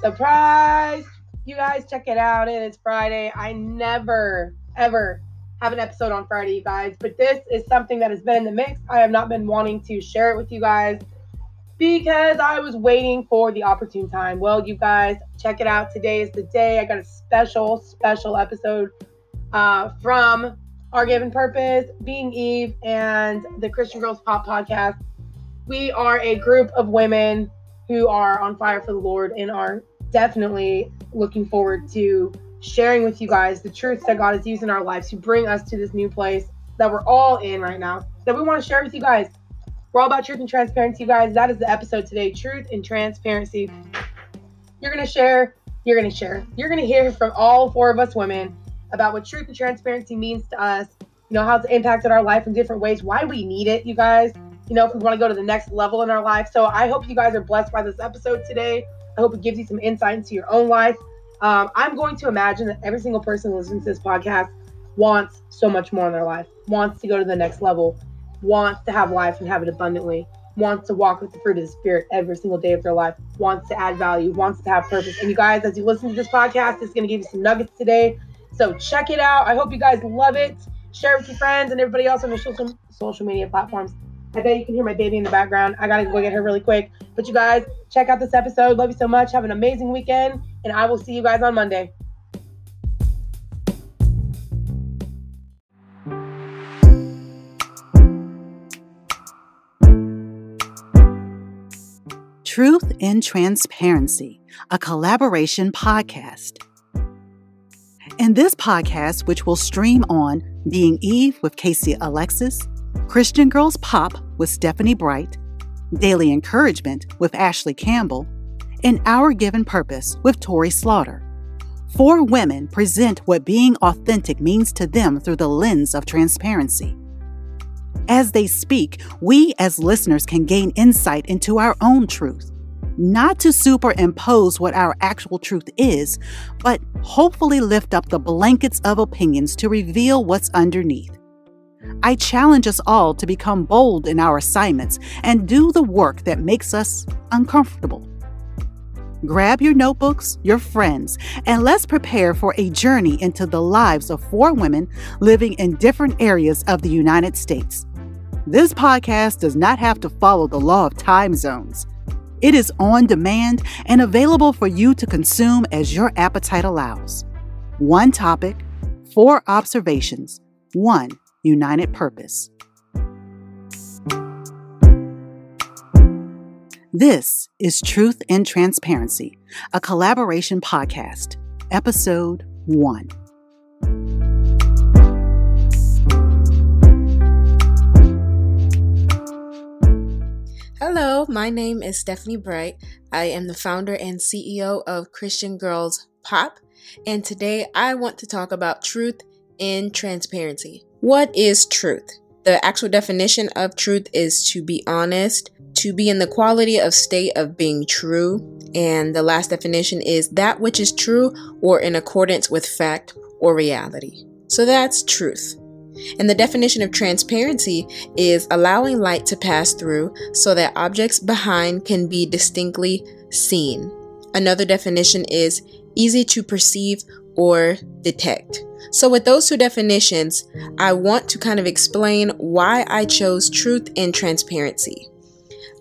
Surprise! You guys check it out. It is Friday. I never, ever have an episode on Friday, you guys, but this is something that has been in the mix. I have not been wanting to share it with you guys because I was waiting for the opportune time. Well, you guys, check it out. Today is the day. I got a special, special episode uh, from Our Given Purpose, Being Eve, and the Christian Girls Pop podcast. We are a group of women who are on fire for the Lord in are definitely looking forward to sharing with you guys the truths that God has used in our lives to bring us to this new place that we're all in right now that we want to share with you guys. We're all about truth and transparency, you guys. That is the episode today truth and transparency. You're going to share, you're going to share, you're going to hear from all four of us women about what truth and transparency means to us, you know, how it's impacted our life in different ways, why we need it, you guys, you know, if we want to go to the next level in our life. So I hope you guys are blessed by this episode today. I hope it gives you some insight into your own life. Um, I'm going to imagine that every single person listening to this podcast wants so much more in their life, wants to go to the next level, wants to have life and have it abundantly, wants to walk with the fruit of the Spirit every single day of their life, wants to add value, wants to have purpose. And you guys, as you listen to this podcast, it's going to give you some nuggets today. So check it out. I hope you guys love it. Share it with your friends and everybody else on your social, social media platforms. I bet you can hear my baby in the background. I gotta go get her really quick. But you guys, check out this episode. Love you so much. Have an amazing weekend, and I will see you guys on Monday. Truth and Transparency, a collaboration podcast. In this podcast, which will stream on Being Eve with Casey Alexis, Christian Girls Pop with Stephanie Bright, Daily Encouragement with Ashley Campbell, and Our Given Purpose with Tori Slaughter. Four women present what being authentic means to them through the lens of transparency. As they speak, we as listeners can gain insight into our own truth, not to superimpose what our actual truth is, but hopefully lift up the blankets of opinions to reveal what's underneath. I challenge us all to become bold in our assignments and do the work that makes us uncomfortable. Grab your notebooks, your friends, and let's prepare for a journey into the lives of four women living in different areas of the United States. This podcast does not have to follow the law of time zones. It is on demand and available for you to consume as your appetite allows. One topic, four observations, one united purpose. This is Truth and Transparency, a collaboration podcast, episode one. Hello, my name is Stephanie Bright. I am the founder and CEO of Christian Girls Pop, and today I want to talk about truth and transparency. What is truth? The actual definition of truth is to be honest, to be in the quality of state of being true. And the last definition is that which is true or in accordance with fact or reality. So that's truth. And the definition of transparency is allowing light to pass through so that objects behind can be distinctly seen. Another definition is easy to perceive or detect. So, with those two definitions, I want to kind of explain why I chose truth and transparency.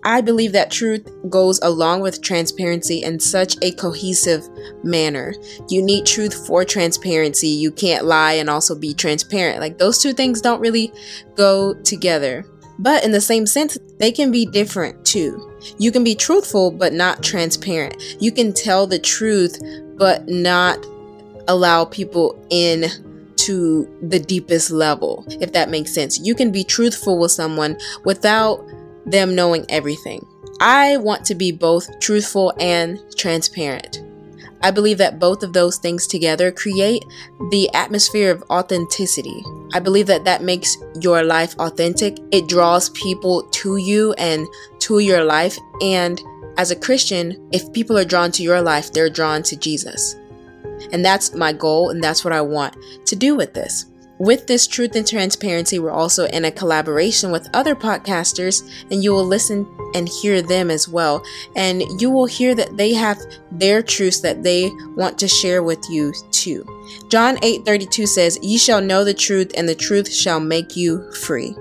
I believe that truth goes along with transparency in such a cohesive manner. You need truth for transparency. You can't lie and also be transparent. Like those two things don't really go together. But in the same sense, they can be different too. You can be truthful but not transparent. You can tell the truth but not allow people in to the deepest level, if that makes sense. You can be truthful with someone without them knowing everything. I want to be both truthful and transparent. I believe that both of those things together create the atmosphere of authenticity. I believe that that makes your life authentic. It draws people to you and to your life. And as a Christian, if people are drawn to your life, they're drawn to Jesus. And that's my goal, and that's what I want to do with this. With this truth and transparency, we're also in a collaboration with other podcasters, and you will listen and hear them as well. And you will hear that they have their truths that they want to share with you too. John 8 32 says, Ye shall know the truth, and the truth shall make you free.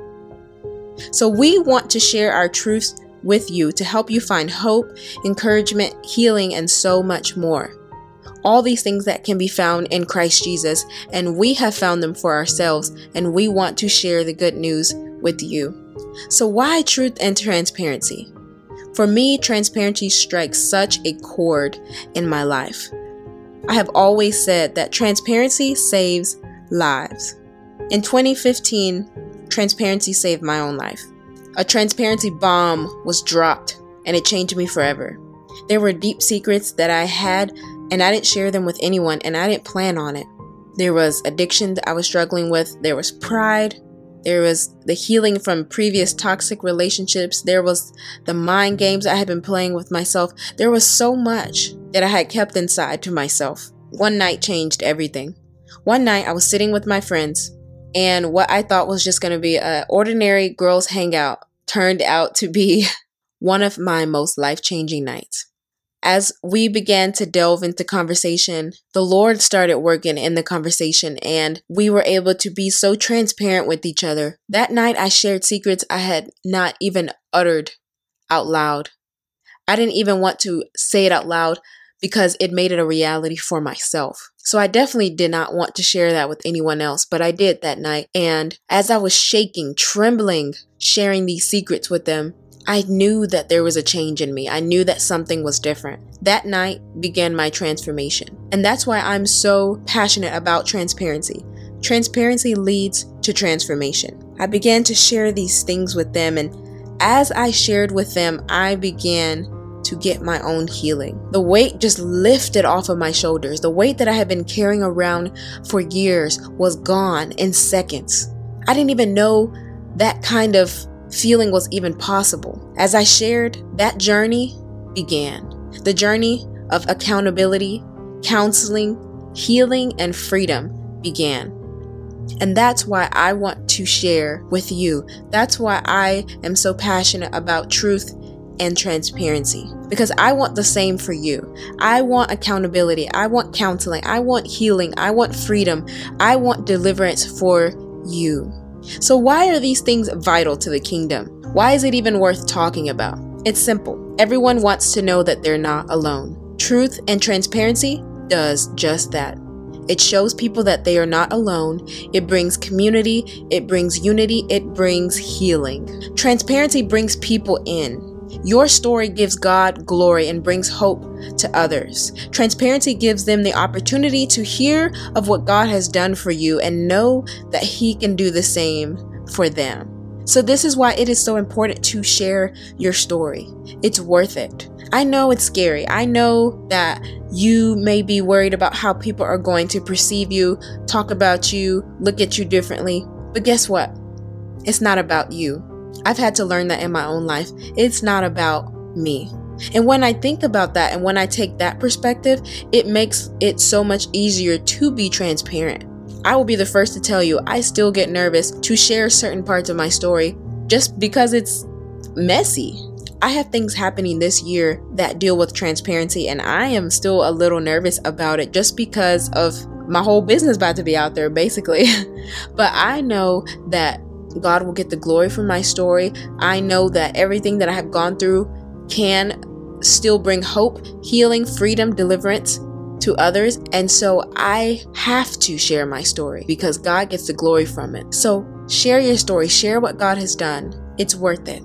So we want to share our truths with you to help you find hope, encouragement, healing, and so much more. All these things that can be found in Christ Jesus, and we have found them for ourselves, and we want to share the good news with you. So, why truth and transparency? For me, transparency strikes such a chord in my life. I have always said that transparency saves lives. In 2015, transparency saved my own life. A transparency bomb was dropped and it changed me forever. There were deep secrets that I had and I didn't share them with anyone and I didn't plan on it. There was addiction that I was struggling with, there was pride, there was the healing from previous toxic relationships. There was the mind games I had been playing with myself. There was so much that I had kept inside to myself. One night changed everything. One night I was sitting with my friends, and what I thought was just going to be an ordinary girls' hangout turned out to be one of my most life changing nights as we began to delve into conversation, the Lord started working in the conversation and we were able to be so transparent with each other. That night, I shared secrets I had not even uttered out loud. I didn't even want to say it out loud because it made it a reality for myself. So I definitely did not want to share that with anyone else, but I did that night. And as I was shaking, trembling, sharing these secrets with them, I knew that there was a change in me. I knew that something was different. That night began my transformation. And that's why I'm so passionate about transparency. Transparency leads to transformation. I began to share these things with them, and as I shared with them, I began to get my own healing. The weight just lifted off of my shoulders. The weight that I had been carrying around for years was gone in seconds. I didn't even know that kind of feeling was even possible. As I shared, that journey began. The journey of accountability, counseling, healing, and freedom began. And that's why I want to share with you. That's why I am so passionate about truth and transparency because I want the same for you. I want accountability. I want counseling. I want healing. I want freedom. I want deliverance for you. So, why are these things vital to the kingdom? Why is it even worth talking about? It's simple. Everyone wants to know that they're not alone. Truth and transparency does just that. It shows people that they are not alone. It brings community, it brings unity, it brings healing. Transparency brings people in. Your story gives God glory and brings hope to others. Transparency gives them the opportunity to hear of what God has done for you and know that He can do the same for them. So, this is why it is so important to share your story. It's worth it. I know it's scary. I know that you may be worried about how people are going to perceive you, talk about you, look at you differently. But guess what? It's not about you. I've had to learn that in my own life. It's not about me. And when I think about that and when I take that perspective, it makes it so much easier to be transparent. I will be the first to tell you, I still get nervous to share certain parts of my story just because it's messy. I have things happening this year that deal with transparency, and I am still a little nervous about it just because of my whole business about to be out there, basically. but I know that God will get the glory from my story. I know that everything that I have gone through can still bring hope, healing, freedom, deliverance to others. And so I have to share my story because God gets the glory from it. So share your story, share what God has done. It's worth it.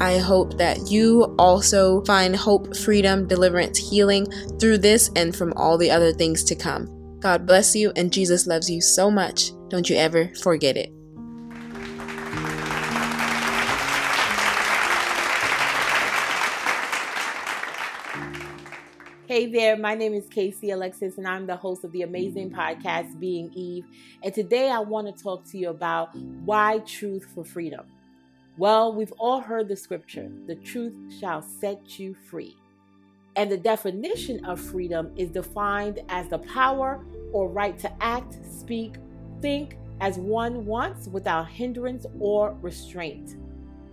I hope that you also find hope, freedom, deliverance, healing through this and from all the other things to come. God bless you, and Jesus loves you so much. Don't you ever forget it. Hey there, my name is Casey Alexis, and I'm the host of the amazing podcast Being Eve. And today I want to talk to you about why truth for freedom. Well, we've all heard the scripture the truth shall set you free. And the definition of freedom is defined as the power or right to act, speak, think as one wants without hindrance or restraint.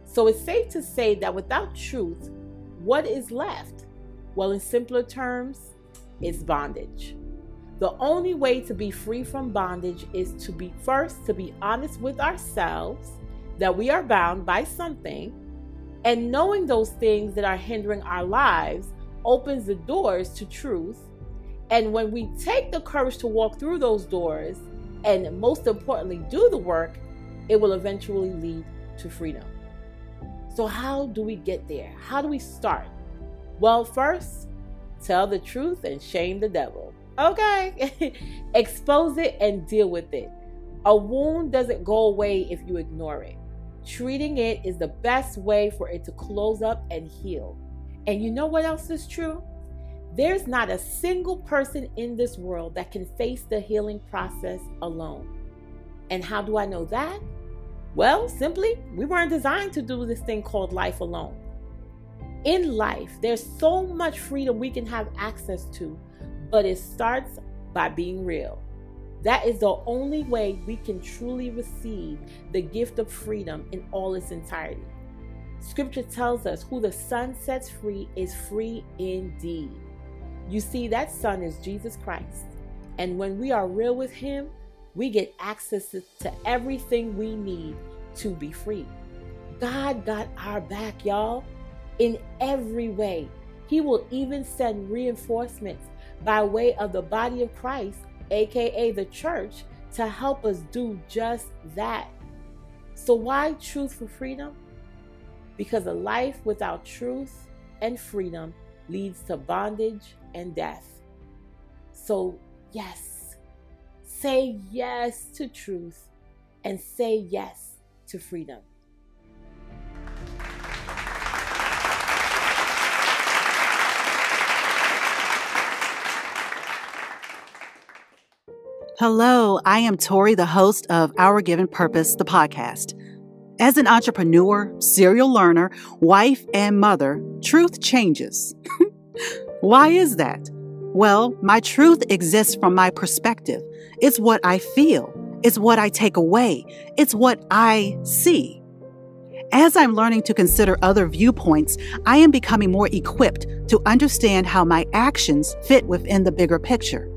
So it's safe to say that without truth, what is left? Well, in simpler terms, it's bondage. The only way to be free from bondage is to be first to be honest with ourselves that we are bound by something, and knowing those things that are hindering our lives opens the doors to truth. And when we take the courage to walk through those doors, and most importantly, do the work, it will eventually lead to freedom. So, how do we get there? How do we start? Well, first, tell the truth and shame the devil. Okay? Expose it and deal with it. A wound doesn't go away if you ignore it. Treating it is the best way for it to close up and heal. And you know what else is true? There's not a single person in this world that can face the healing process alone. And how do I know that? Well, simply, we weren't designed to do this thing called life alone. In life, there's so much freedom we can have access to, but it starts by being real. That is the only way we can truly receive the gift of freedom in all its entirety. Scripture tells us who the Son sets free is free indeed. You see, that Son is Jesus Christ. And when we are real with Him, we get access to everything we need to be free. God got our back, y'all, in every way. He will even send reinforcements by way of the body of Christ aka the church, to help us do just that. So, why truth for freedom? Because a life without truth and freedom leads to bondage and death. So, yes, say yes to truth and say yes to freedom. Hello, I am Tori, the host of Our Given Purpose, the podcast. As an entrepreneur, serial learner, wife, and mother, truth changes. Why is that? Well, my truth exists from my perspective. It's what I feel. It's what I take away. It's what I see. As I'm learning to consider other viewpoints, I am becoming more equipped to understand how my actions fit within the bigger picture.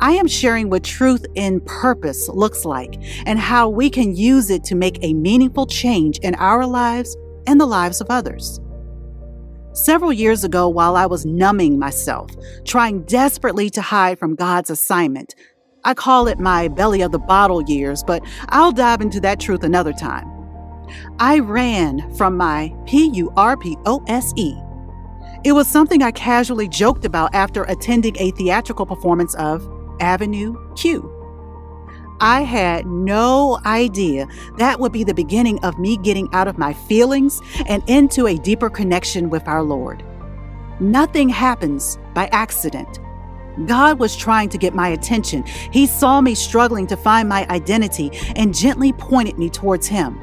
I am sharing what truth in purpose looks like and how we can use it to make a meaningful change in our lives and the lives of others. Several years ago, while I was numbing myself, trying desperately to hide from God's assignment, I call it my belly of the bottle years, but I'll dive into that truth another time. I ran from my P U R P O S E it was something I casually joked about after attending a theatrical performance of Avenue Q. I had no idea that would be the beginning of me getting out of my feelings and into a deeper connection with our Lord. Nothing happens by accident. God was trying to get my attention. He saw me struggling to find my identity and gently pointed me towards Him.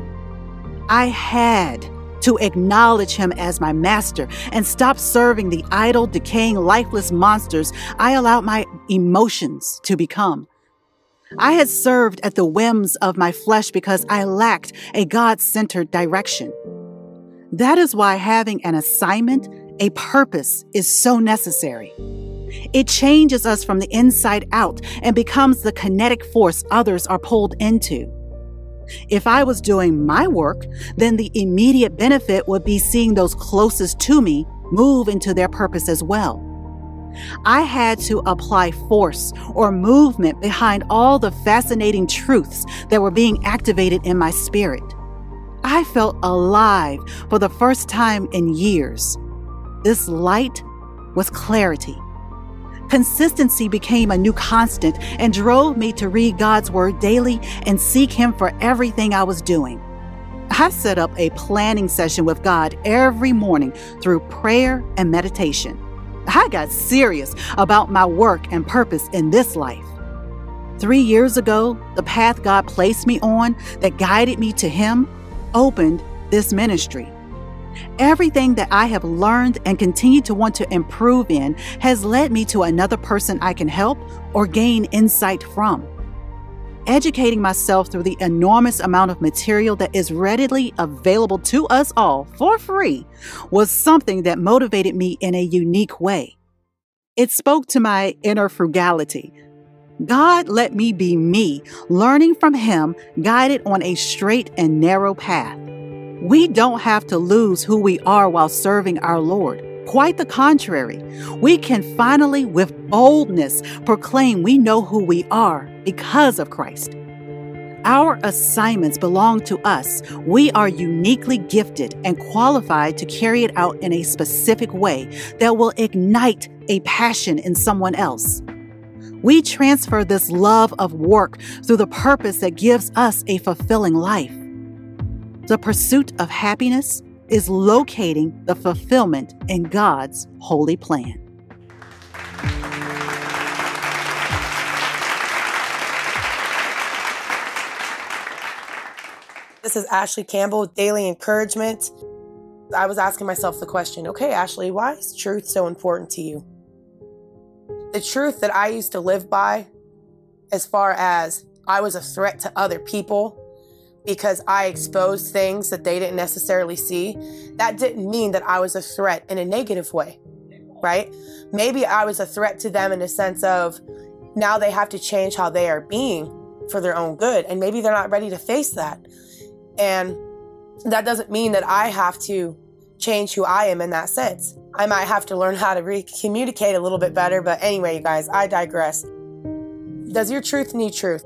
I had to acknowledge him as my master and stop serving the idle, decaying, lifeless monsters I allowed my emotions to become. I had served at the whims of my flesh because I lacked a God centered direction. That is why having an assignment, a purpose, is so necessary. It changes us from the inside out and becomes the kinetic force others are pulled into. If I was doing my work, then the immediate benefit would be seeing those closest to me move into their purpose as well. I had to apply force or movement behind all the fascinating truths that were being activated in my spirit. I felt alive for the first time in years. This light was clarity. Consistency became a new constant and drove me to read God's Word daily and seek Him for everything I was doing. I set up a planning session with God every morning through prayer and meditation. I got serious about my work and purpose in this life. Three years ago, the path God placed me on that guided me to Him opened this ministry. Everything that I have learned and continue to want to improve in has led me to another person I can help or gain insight from. educating myself through the enormous amount of material that is readily available to us all for free was something that motivated me in a unique way. It spoke to my inner frugality. God let me be me, learning from Him, guided on a straight and narrow path. We don't have to lose who we are while serving our Lord. Quite the contrary, we can finally, with boldness, proclaim we know who we are because of Christ. Our assignments belong to us. We are uniquely gifted and qualified to carry it out in a specific way that will ignite a passion in someone else. We transfer this love of work through the purpose that gives us a fulfilling life. The pursuit of happiness is locating the fulfillment in God's holy plan. This is Ashley Campbell with Daily Encouragement. I was asking myself the question okay, Ashley, why is truth so important to you? The truth that I used to live by, as far as I was a threat to other people, because I exposed things that they didn't necessarily see, that didn't mean that I was a threat in a negative way, right? Maybe I was a threat to them in the sense of now they have to change how they are being for their own good. And maybe they're not ready to face that. And that doesn't mean that I have to change who I am in that sense. I might have to learn how to re- communicate a little bit better. But anyway, you guys, I digress. Does your truth need truth?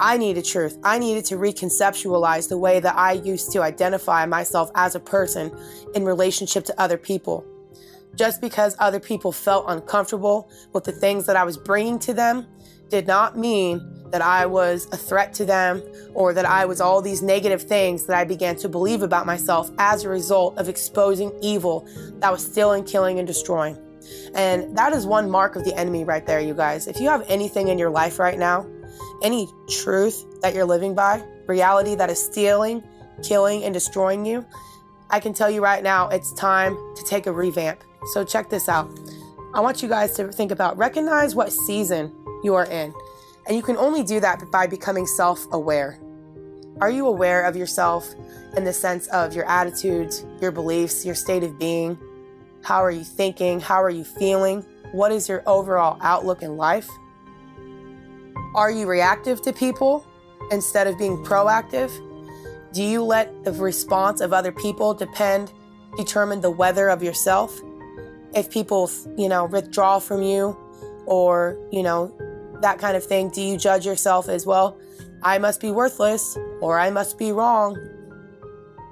I needed truth. I needed to reconceptualize the way that I used to identify myself as a person in relationship to other people. Just because other people felt uncomfortable with the things that I was bringing to them did not mean that I was a threat to them or that I was all these negative things that I began to believe about myself as a result of exposing evil that was stealing, killing, and destroying. And that is one mark of the enemy right there, you guys. If you have anything in your life right now any truth that you're living by, reality that is stealing, killing, and destroying you, I can tell you right now, it's time to take a revamp. So, check this out. I want you guys to think about recognize what season you are in. And you can only do that by becoming self aware. Are you aware of yourself in the sense of your attitudes, your beliefs, your state of being? How are you thinking? How are you feeling? What is your overall outlook in life? Are you reactive to people instead of being proactive? Do you let the response of other people depend, determine the weather of yourself? If people, you know, withdraw from you or, you know, that kind of thing, do you judge yourself as well? I must be worthless or I must be wrong.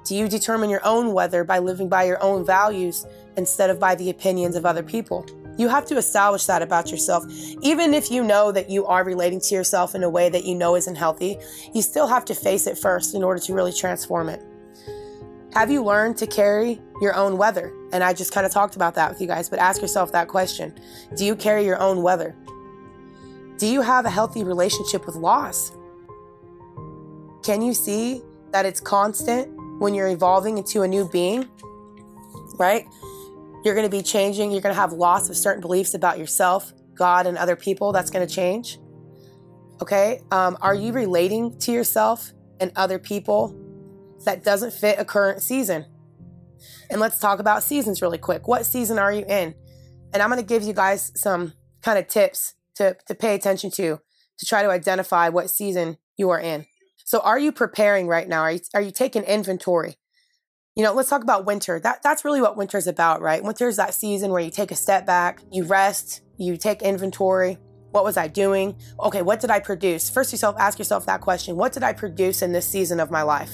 Do you determine your own weather by living by your own values instead of by the opinions of other people? You have to establish that about yourself. Even if you know that you are relating to yourself in a way that you know isn't healthy, you still have to face it first in order to really transform it. Have you learned to carry your own weather? And I just kind of talked about that with you guys, but ask yourself that question Do you carry your own weather? Do you have a healthy relationship with loss? Can you see that it's constant when you're evolving into a new being? Right? You're going to be changing. You're going to have loss of certain beliefs about yourself, God, and other people. That's going to change. Okay. Um, are you relating to yourself and other people that doesn't fit a current season? And let's talk about seasons really quick. What season are you in? And I'm going to give you guys some kind of tips to, to pay attention to to try to identify what season you are in. So, are you preparing right now? Are you, are you taking inventory? You know, let's talk about winter. That that's really what winter is about, right? Winter is that season where you take a step back, you rest, you take inventory. What was I doing? Okay, what did I produce? First yourself ask yourself that question. What did I produce in this season of my life?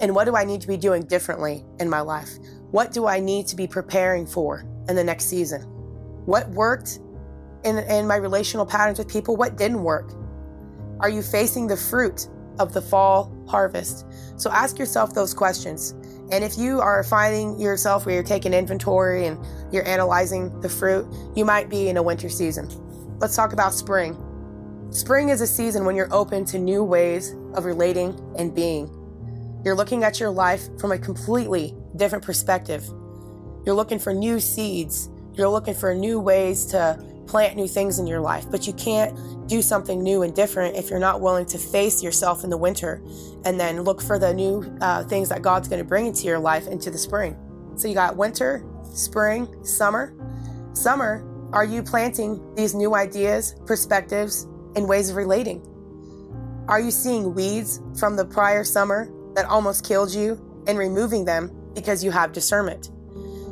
And what do I need to be doing differently in my life? What do I need to be preparing for in the next season? What worked in, in my relational patterns with people? What didn't work? Are you facing the fruit of the fall harvest? So ask yourself those questions. And if you are finding yourself where you're taking inventory and you're analyzing the fruit, you might be in a winter season. Let's talk about spring. Spring is a season when you're open to new ways of relating and being. You're looking at your life from a completely different perspective. You're looking for new seeds. You're looking for new ways to plant new things in your life, but you can't do something new and different if you're not willing to face yourself in the winter and then look for the new uh, things that God's going to bring into your life into the spring. So you got winter, spring, summer. Summer, are you planting these new ideas, perspectives, and ways of relating? Are you seeing weeds from the prior summer that almost killed you and removing them because you have discernment?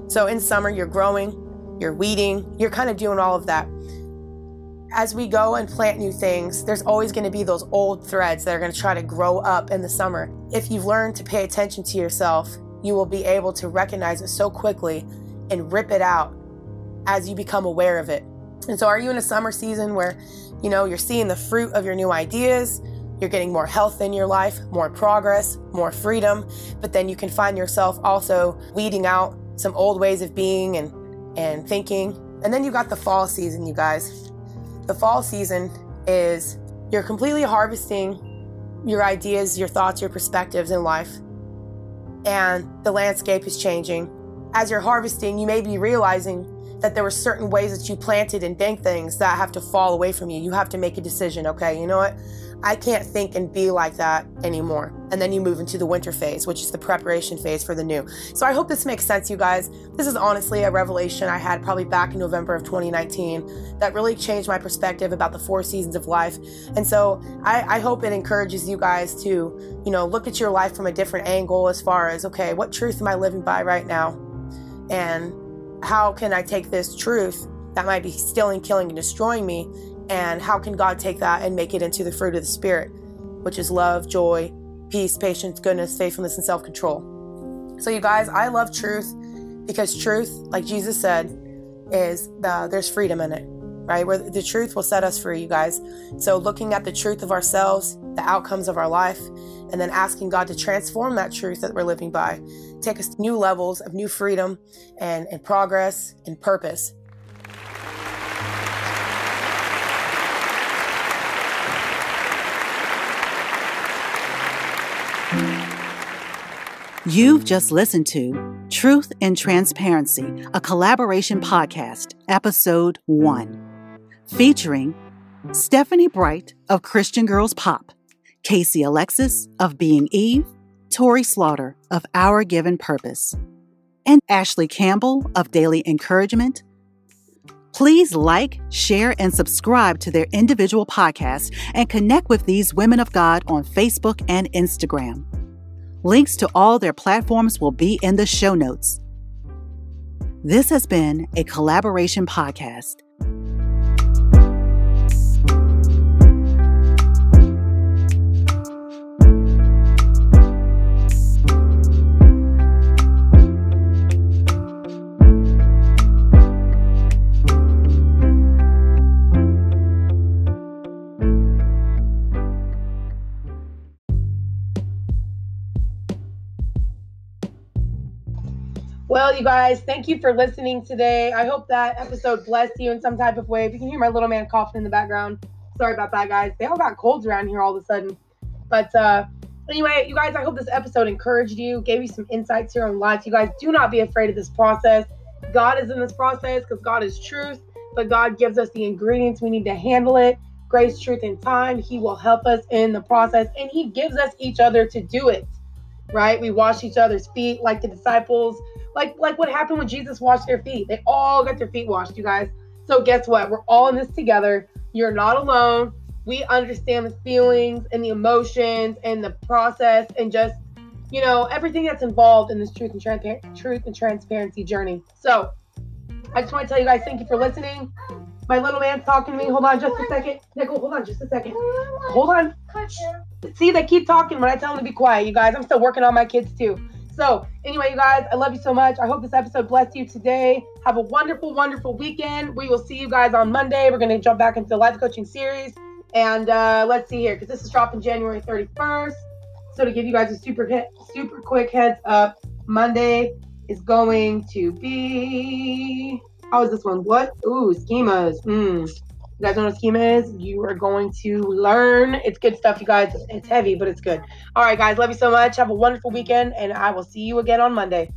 So in summer, you're growing, you're weeding, you're kind of doing all of that. As we go and plant new things, there's always going to be those old threads that are going to try to grow up in the summer. If you've learned to pay attention to yourself, you will be able to recognize it so quickly and rip it out as you become aware of it. And so, are you in a summer season where, you know, you're seeing the fruit of your new ideas? You're getting more health in your life, more progress, more freedom, but then you can find yourself also weeding out some old ways of being and and thinking. And then you got the fall season, you guys. The fall season is you're completely harvesting your ideas, your thoughts, your perspectives in life. And the landscape is changing. As you're harvesting, you may be realizing that there were certain ways that you planted and did things that have to fall away from you. You have to make a decision, okay? You know what? I can't think and be like that anymore. And then you move into the winter phase, which is the preparation phase for the new. So I hope this makes sense, you guys. This is honestly a revelation I had probably back in November of 2019 that really changed my perspective about the four seasons of life. And so I, I hope it encourages you guys to, you know, look at your life from a different angle as far as, okay, what truth am I living by right now? And how can I take this truth that might be stealing, killing, and destroying me and how can God take that and make it into the fruit of the Spirit, which is love, joy, peace, patience, goodness, faithfulness, and self control? So, you guys, I love truth because truth, like Jesus said, is the, there's freedom in it, right? Where the truth will set us free, you guys. So, looking at the truth of ourselves, the outcomes of our life, and then asking God to transform that truth that we're living by, take us to new levels of new freedom and, and progress and purpose. You've just listened to Truth and Transparency, a collaboration podcast, episode one, featuring Stephanie Bright of Christian Girls Pop, Casey Alexis of Being Eve, Tori Slaughter of Our Given Purpose, and Ashley Campbell of Daily Encouragement. Please like, share, and subscribe to their individual podcasts and connect with these women of God on Facebook and Instagram. Links to all their platforms will be in the show notes. This has been a collaboration podcast. Well, you guys, thank you for listening today. I hope that episode blessed you in some type of way. If you can hear my little man coughing in the background, sorry about that, guys. They all got colds around here all of a sudden. But uh, anyway, you guys, I hope this episode encouraged you, gave you some insights here on life. You guys do not be afraid of this process. God is in this process because God is truth, but God gives us the ingredients we need to handle it. Grace, truth, and time. He will help us in the process, and He gives us each other to do it. Right? We wash each other's feet like the disciples like like what happened when Jesus washed their feet. They all got their feet washed, you guys. So guess what? We're all in this together. You're not alone. We understand the feelings and the emotions and the process and just you know everything that's involved in this truth and transpa- truth and transparency journey. So I just want to tell you guys thank you for listening. My little man's talking to me. Hold on just a second. Nickel, hold on just a second. Hold on. See, they keep talking when I tell them to be quiet, you guys. I'm still working on my kids too. So, anyway, you guys, I love you so much. I hope this episode blessed you today. Have a wonderful, wonderful weekend. We will see you guys on Monday. We're going to jump back into the life coaching series. And uh, let's see here, because this is dropping January 31st. So, to give you guys a super super quick heads up, Monday is going to be. How is this one? What? Ooh, schemas. Hmm. You guys know what schema is? You are going to learn. It's good stuff, you guys. It's heavy, but it's good. All right, guys. Love you so much. Have a wonderful weekend, and I will see you again on Monday.